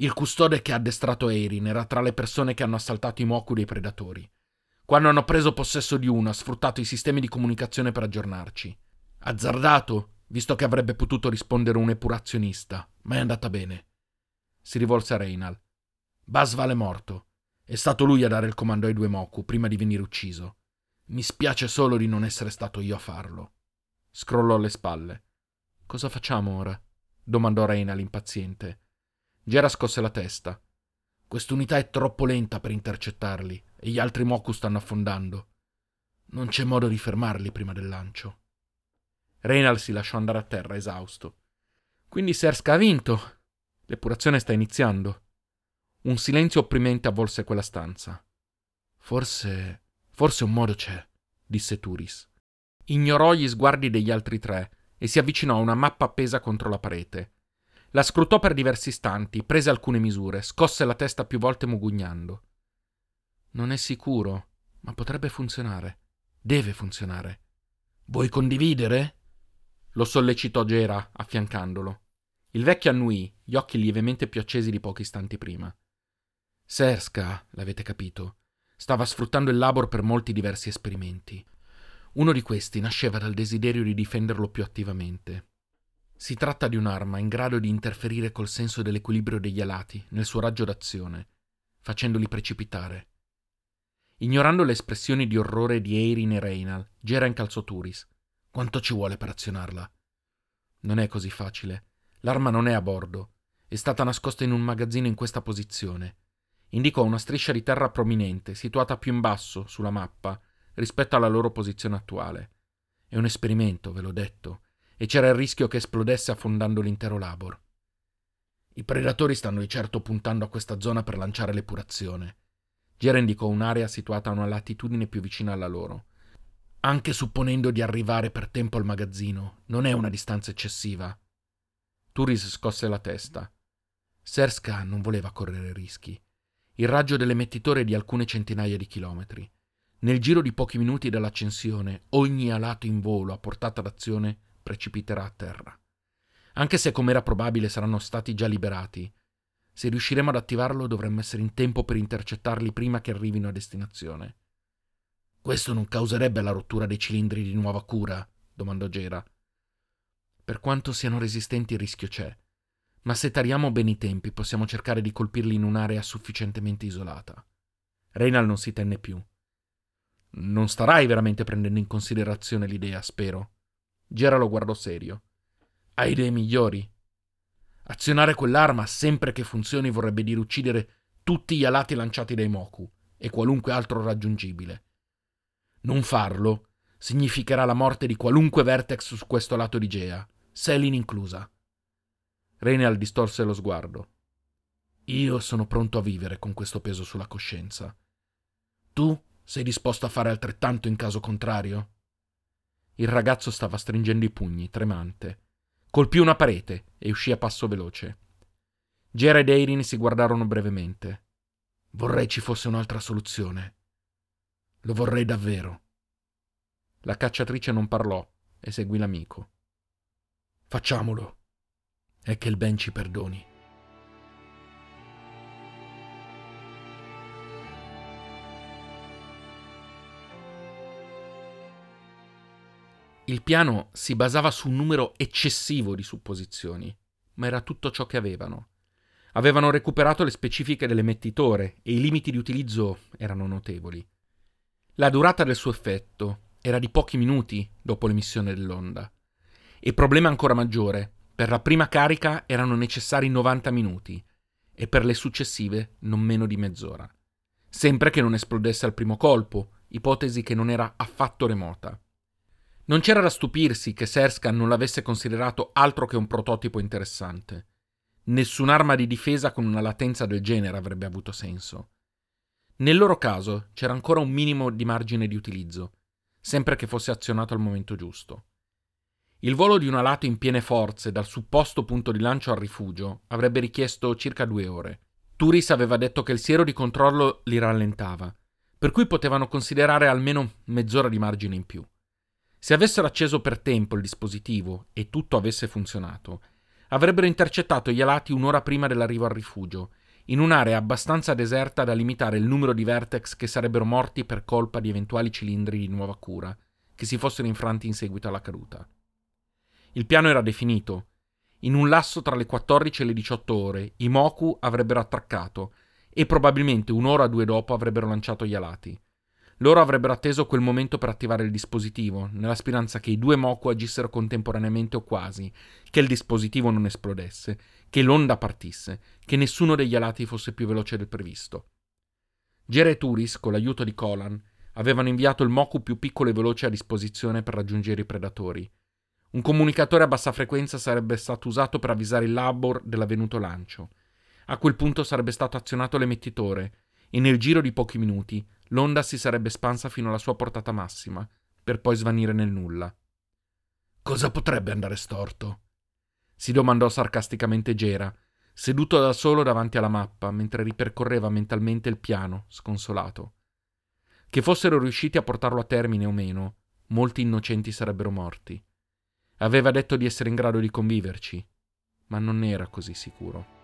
Il custode che ha addestrato Erin era tra le persone che hanno assaltato i Moku dei predatori. Quando hanno preso possesso di uno, ha sfruttato i sistemi di comunicazione per aggiornarci. Azzardato, visto che avrebbe potuto rispondere un epurazionista, ma è andata bene. Si rivolse a Reynal. Basval è morto. È stato lui a dare il comando ai due Moku prima di venire ucciso. Mi spiace solo di non essere stato io a farlo. Scrollò le spalle. Cosa facciamo ora? domandò Reynal impaziente. Gera scosse la testa. Quest'unità è troppo lenta per intercettarli e gli altri Moku stanno affondando. Non c'è modo di fermarli prima del lancio. Reynal si lasciò andare a terra, esausto. Quindi Serska ha vinto. L'epurazione sta iniziando. Un silenzio opprimente avvolse quella stanza. Forse. forse un modo c'è, disse Turis. Ignorò gli sguardi degli altri tre e si avvicinò a una mappa appesa contro la parete. La scrutò per diversi istanti, prese alcune misure, scosse la testa più volte mugugnando. Non è sicuro, ma potrebbe funzionare. Deve funzionare. Vuoi condividere? Lo sollecitò Gera, affiancandolo. Il vecchio annuì, gli occhi lievemente più accesi di pochi istanti prima. Serska, l'avete capito, stava sfruttando il Labor per molti diversi esperimenti. Uno di questi nasceva dal desiderio di difenderlo più attivamente. Si tratta di un'arma in grado di interferire col senso dell'equilibrio degli alati nel suo raggio d'azione, facendoli precipitare. Ignorando le espressioni di orrore di Eirin e Reynal, Gera incalzò Turis, Quanto ci vuole per azionarla? Non è così facile. L'arma non è a bordo. È stata nascosta in un magazzino in questa posizione. Indicò una striscia di terra prominente, situata più in basso sulla mappa rispetto alla loro posizione attuale. È un esperimento, ve l'ho detto, e c'era il rischio che esplodesse affondando l'intero labor. I predatori stanno di certo puntando a questa zona per lanciare l'epurazione. Gera indicò un'area situata a una latitudine più vicina alla loro. Anche supponendo di arrivare per tempo al magazzino, non è una distanza eccessiva. Turis scosse la testa. Serska non voleva correre rischi. Il raggio dell'emettitore è di alcune centinaia di chilometri. Nel giro di pochi minuti dall'accensione, ogni alato in volo a portata d'azione precipiterà a terra. Anche se, come era probabile, saranno stati già liberati, se riusciremo ad attivarlo dovremmo essere in tempo per intercettarli prima che arrivino a destinazione. Questo non causerebbe la rottura dei cilindri di nuova cura? domandò Gera. Per quanto siano resistenti il rischio c'è, ma se tariamo bene i tempi possiamo cercare di colpirli in un'area sufficientemente isolata. Reynal non si tenne più. Non starai veramente prendendo in considerazione l'idea, spero. Gera lo guardò serio. Hai idee migliori? Azionare quell'arma sempre che funzioni vorrebbe dire uccidere tutti gli alati lanciati dai Moku e qualunque altro raggiungibile. Non farlo significherà la morte di qualunque vertex su questo lato di Gea, Selin inclusa. Reynal distorse lo sguardo. Io sono pronto a vivere con questo peso sulla coscienza. Tu sei disposto a fare altrettanto in caso contrario? Il ragazzo stava stringendo i pugni, tremante. Colpì una parete e uscì a passo veloce. Gera ed Eirin si guardarono brevemente. Vorrei ci fosse un'altra soluzione. Lo vorrei davvero. La cacciatrice non parlò e seguì l'amico. Facciamolo. E che il ben ci perdoni. Il piano si basava su un numero eccessivo di supposizioni, ma era tutto ciò che avevano. Avevano recuperato le specifiche dell'emettitore e i limiti di utilizzo erano notevoli. La durata del suo effetto era di pochi minuti dopo l'emissione dell'onda. E problema ancora maggiore, per la prima carica erano necessari 90 minuti e per le successive non meno di mezz'ora. Sempre che non esplodesse al primo colpo, ipotesi che non era affatto remota. Non c'era da stupirsi che Serskan non l'avesse considerato altro che un prototipo interessante. Nessun'arma di difesa con una latenza del genere avrebbe avuto senso. Nel loro caso c'era ancora un minimo di margine di utilizzo, sempre che fosse azionato al momento giusto. Il volo di un alato in piene forze dal supposto punto di lancio al rifugio avrebbe richiesto circa due ore. Turis aveva detto che il siero di controllo li rallentava, per cui potevano considerare almeno mezz'ora di margine in più. Se avessero acceso per tempo il dispositivo e tutto avesse funzionato, avrebbero intercettato gli alati un'ora prima dell'arrivo al rifugio, in un'area abbastanza deserta da limitare il numero di vertex che sarebbero morti per colpa di eventuali cilindri di nuova cura, che si fossero infranti in seguito alla caduta. Il piano era definito. In un lasso tra le 14 e le 18 ore, i Moku avrebbero attraccato e probabilmente un'ora o due dopo avrebbero lanciato gli alati. Loro avrebbero atteso quel momento per attivare il dispositivo, nella speranza che i due Moku agissero contemporaneamente o quasi, che il dispositivo non esplodesse, che l'onda partisse, che nessuno degli alati fosse più veloce del previsto. Gera e Turis, con l'aiuto di Colan, avevano inviato il Moku più piccolo e veloce a disposizione per raggiungere i predatori. Un comunicatore a bassa frequenza sarebbe stato usato per avvisare il Labor dell'avvenuto lancio. A quel punto sarebbe stato azionato l'emettitore e nel giro di pochi minuti l'onda si sarebbe espansa fino alla sua portata massima, per poi svanire nel nulla. Cosa potrebbe andare storto? si domandò sarcasticamente Gera, seduto da solo davanti alla mappa mentre ripercorreva mentalmente il piano, sconsolato. Che fossero riusciti a portarlo a termine o meno, molti innocenti sarebbero morti. Aveva detto di essere in grado di conviverci, ma non era così sicuro.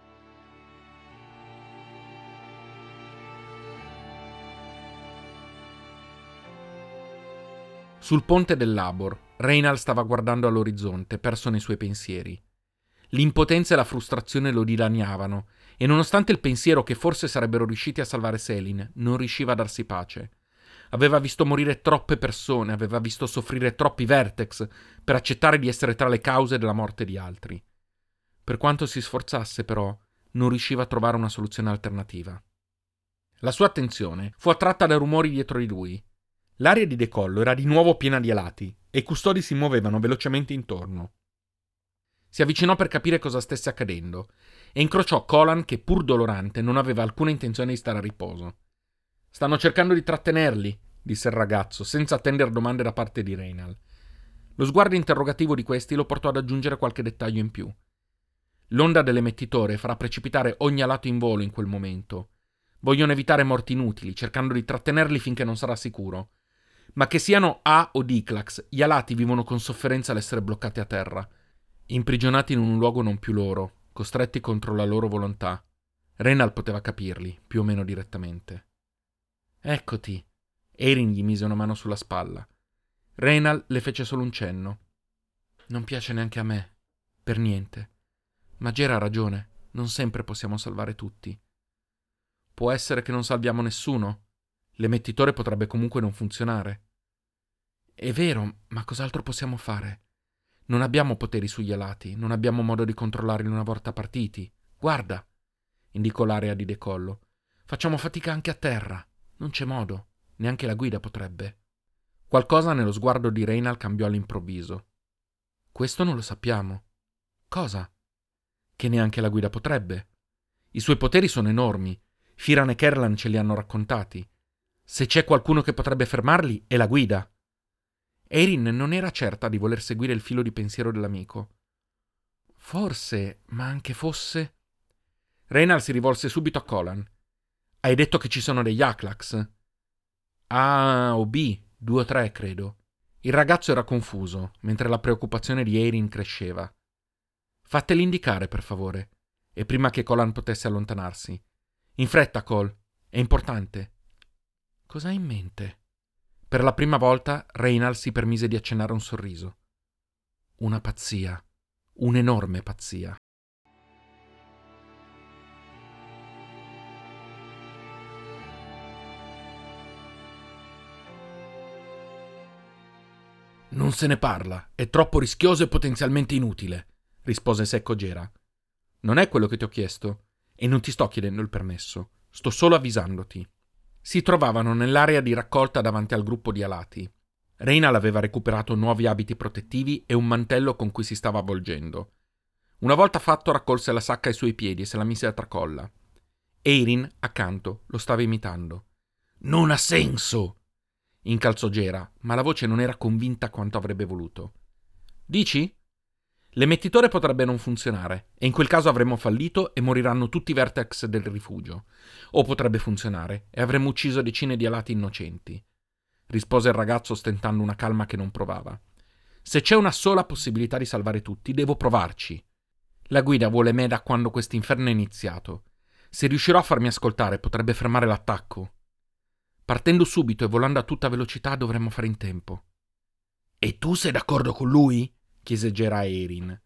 Sul ponte del Labor, Reynald stava guardando all'orizzonte, perso nei suoi pensieri. L'impotenza e la frustrazione lo dilaniavano, e nonostante il pensiero che forse sarebbero riusciti a salvare Selin, non riusciva a darsi pace. Aveva visto morire troppe persone, aveva visto soffrire troppi vertex per accettare di essere tra le cause della morte di altri. Per quanto si sforzasse, però, non riusciva a trovare una soluzione alternativa. La sua attenzione fu attratta dai rumori dietro di lui. L'area di decollo era di nuovo piena di alati e i custodi si muovevano velocemente intorno. Si avvicinò per capire cosa stesse accadendo e incrociò Colan che, pur dolorante, non aveva alcuna intenzione di stare a riposo. Stanno cercando di trattenerli, disse il ragazzo, senza attendere domande da parte di Reynal. Lo sguardo interrogativo di questi lo portò ad aggiungere qualche dettaglio in più. L'onda dell'emettitore farà precipitare ogni alato in volo in quel momento. Vogliono evitare morti inutili, cercando di trattenerli finché non sarà sicuro. Ma che siano A o Diclax, gli alati vivono con sofferenza all'essere bloccati a terra, imprigionati in un luogo non più loro, costretti contro la loro volontà. Renal poteva capirli, più o meno direttamente. Eccoti. Erin gli mise una mano sulla spalla. Renal le fece solo un cenno. Non piace neanche a me. Per niente. Ma Gera ha ragione, non sempre possiamo salvare tutti. Può essere che non salviamo nessuno. L'emettitore potrebbe comunque non funzionare. È vero, ma cos'altro possiamo fare? Non abbiamo poteri sugli alati, non abbiamo modo di controllarli una volta partiti. Guarda, indicò l'area di decollo. Facciamo fatica anche a terra. Non c'è modo. Neanche la guida potrebbe. Qualcosa nello sguardo di Reynal cambiò all'improvviso. Questo non lo sappiamo. Cosa? che neanche la guida potrebbe. I suoi poteri sono enormi. Firan e Kerlan ce li hanno raccontati. Se c'è qualcuno che potrebbe fermarli, è la guida. Erin non era certa di voler seguire il filo di pensiero dell'amico. Forse, ma anche fosse. Reynal si rivolse subito a Colan. Hai detto che ci sono degli Aklax? A o B, due o tre, credo. Il ragazzo era confuso, mentre la preoccupazione di Erin cresceva. Fateli indicare, per favore. E prima che Colan potesse allontanarsi. In fretta, Cole. È importante. Cosa hai in mente? Per la prima volta Reynald si permise di accennare un sorriso. Una pazzia. Un'enorme pazzia. Non se ne parla, è troppo rischioso e potenzialmente inutile rispose secco Gera. Non è quello che ti ho chiesto, e non ti sto chiedendo il permesso, sto solo avvisandoti. Si trovavano nell'area di raccolta davanti al gruppo di alati. Reynal aveva recuperato nuovi abiti protettivi e un mantello con cui si stava avvolgendo. Una volta fatto raccolse la sacca ai suoi piedi e se la mise a tracolla. Eirin, accanto, lo stava imitando. Non ha senso! Incalzò Gera, ma la voce non era convinta quanto avrebbe voluto. Dici? L'emettitore potrebbe non funzionare, e in quel caso avremmo fallito e moriranno tutti i vertex del rifugio. O potrebbe funzionare, e avremmo ucciso decine di alati innocenti. Rispose il ragazzo ostentando una calma che non provava. Se c'è una sola possibilità di salvare tutti, devo provarci. La guida vuole me da quando quest'inferno è iniziato. Se riuscirò a farmi ascoltare, potrebbe fermare l'attacco. Partendo subito e volando a tutta velocità dovremmo fare in tempo. E tu sei d'accordo con lui? chiese Gera Erin.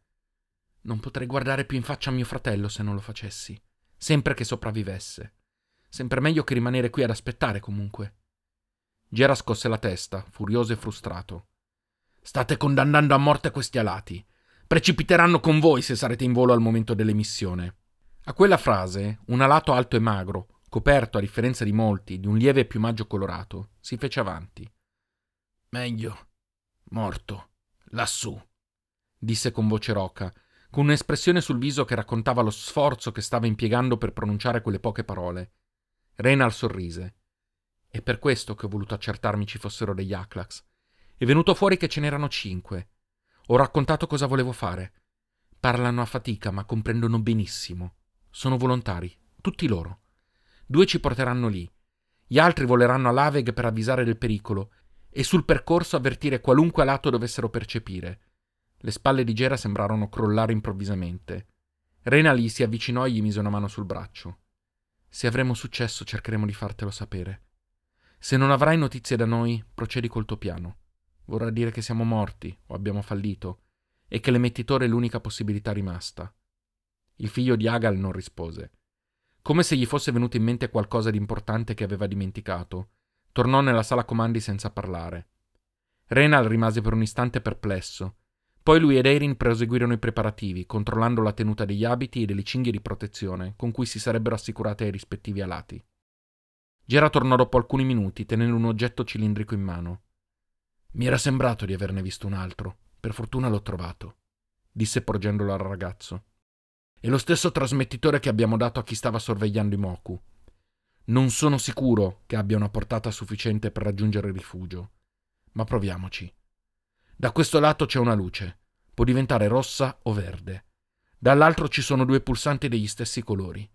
Non potrei guardare più in faccia a mio fratello se non lo facessi, sempre che sopravvivesse. Sempre meglio che rimanere qui ad aspettare comunque. Gera scosse la testa, furioso e frustrato. State condannando a morte questi alati. Precipiteranno con voi se sarete in volo al momento dell'emissione. A quella frase, un alato alto e magro, coperto, a differenza di molti, di un lieve piumaggio colorato, si fece avanti. Meglio. Morto. Lassù disse con voce roca, con un'espressione sul viso che raccontava lo sforzo che stava impiegando per pronunciare quelle poche parole. Renal sorrise. È per questo che ho voluto accertarmi ci fossero degli Aklax. È venuto fuori che ce n'erano cinque. Ho raccontato cosa volevo fare. Parlano a fatica, ma comprendono benissimo. Sono volontari, tutti loro. Due ci porteranno lì. Gli altri voleranno a Laveg per avvisare del pericolo e sul percorso avvertire qualunque lato dovessero percepire. Le spalle di Gera sembrarono crollare improvvisamente. Rena gli si avvicinò e gli mise una mano sul braccio. Se avremo successo cercheremo di fartelo sapere. Se non avrai notizie da noi, procedi col tuo piano. Vorrà dire che siamo morti o abbiamo fallito e che l'emettitore è l'unica possibilità rimasta. Il figlio di Agal non rispose. Come se gli fosse venuto in mente qualcosa di importante che aveva dimenticato. tornò nella sala comandi senza parlare. Renal rimase per un istante perplesso. Poi lui ed Erin proseguirono i preparativi, controllando la tenuta degli abiti e delle cinghie di protezione con cui si sarebbero assicurate ai rispettivi alati. Gera tornò dopo alcuni minuti, tenendo un oggetto cilindrico in mano. Mi era sembrato di averne visto un altro. Per fortuna l'ho trovato, disse porgendolo al ragazzo. È lo stesso trasmettitore che abbiamo dato a chi stava sorvegliando i Moku. Non sono sicuro che abbia una portata sufficiente per raggiungere il rifugio, ma proviamoci. Da questo lato c'è una luce, può diventare rossa o verde. Dall'altro ci sono due pulsanti degli stessi colori.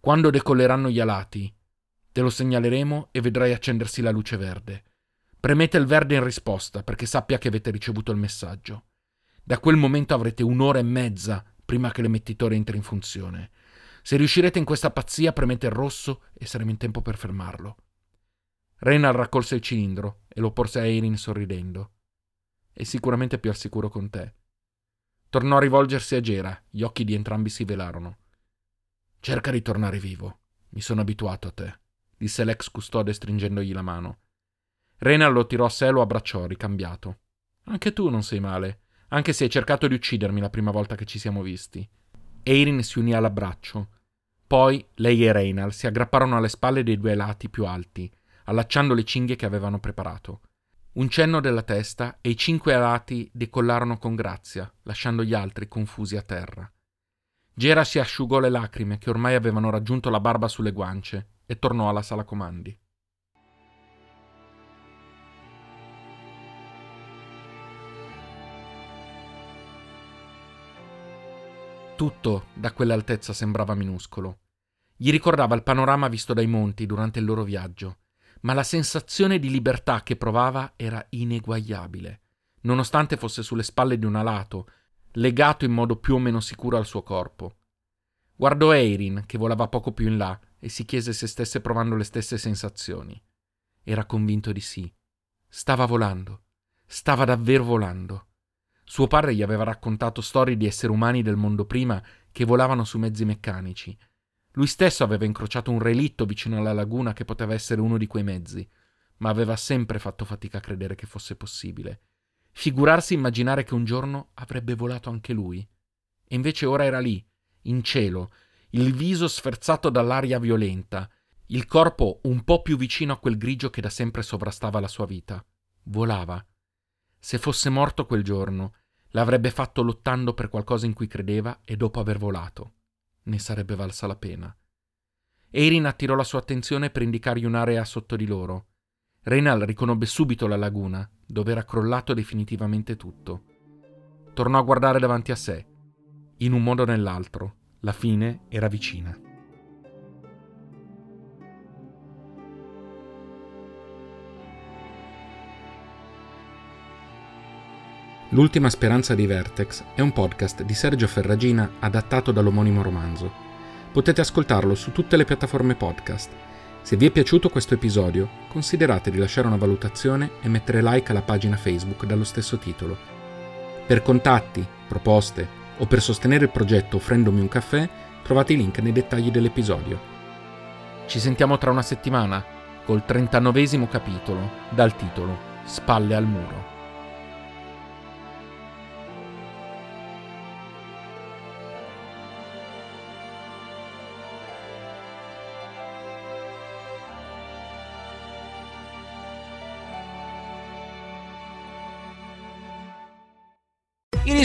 Quando decolleranno gli alati, te lo segnaleremo e vedrai accendersi la luce verde. Premete il verde in risposta perché sappia che avete ricevuto il messaggio. Da quel momento avrete un'ora e mezza prima che l'emettitore entri in funzione. Se riuscirete in questa pazzia, premete il rosso e saremo in tempo per fermarlo. Reynal raccolse il cilindro e lo porse a Erin sorridendo e sicuramente più al sicuro con te. Tornò a rivolgersi a Gera, gli occhi di entrambi si velarono. Cerca di tornare vivo. Mi sono abituato a te, disse l'ex custode stringendogli la mano. Renal lo tirò a sé e lo abbracciò, ricambiato. Anche tu non sei male, anche se hai cercato di uccidermi la prima volta che ci siamo visti. Erin si unì all'abbraccio. Poi lei e Reynal si aggrapparono alle spalle dei due lati più alti, allacciando le cinghie che avevano preparato. Un cenno della testa e i cinque alati decollarono con grazia, lasciando gli altri confusi a terra. Gera si asciugò le lacrime che ormai avevano raggiunto la barba sulle guance e tornò alla sala comandi. Tutto da quell'altezza sembrava minuscolo. Gli ricordava il panorama visto dai monti durante il loro viaggio ma la sensazione di libertà che provava era ineguagliabile, nonostante fosse sulle spalle di un alato, legato in modo più o meno sicuro al suo corpo. Guardò Eirin, che volava poco più in là, e si chiese se stesse provando le stesse sensazioni. Era convinto di sì. Stava volando. Stava davvero volando. Suo padre gli aveva raccontato storie di esseri umani del mondo prima che volavano su mezzi meccanici, lui stesso aveva incrociato un relitto vicino alla laguna che poteva essere uno di quei mezzi, ma aveva sempre fatto fatica a credere che fosse possibile. Figurarsi immaginare che un giorno avrebbe volato anche lui. E invece ora era lì, in cielo, il viso sferzato dall'aria violenta, il corpo un po' più vicino a quel grigio che da sempre sovrastava la sua vita. Volava. Se fosse morto quel giorno, l'avrebbe fatto lottando per qualcosa in cui credeva e dopo aver volato ne sarebbe valsa la pena. Erin attirò la sua attenzione per indicargli un'area sotto di loro. Reynal riconobbe subito la laguna, dove era crollato definitivamente tutto. Tornò a guardare davanti a sé. In un modo o nell'altro, la fine era vicina. L'ultima speranza di Vertex è un podcast di Sergio Ferragina adattato dall'omonimo romanzo. Potete ascoltarlo su tutte le piattaforme podcast. Se vi è piaciuto questo episodio, considerate di lasciare una valutazione e mettere like alla pagina Facebook dallo stesso titolo. Per contatti, proposte o per sostenere il progetto offrendomi un caffè, trovate i link nei dettagli dell'episodio. Ci sentiamo tra una settimana col 39 capitolo dal titolo Spalle al muro.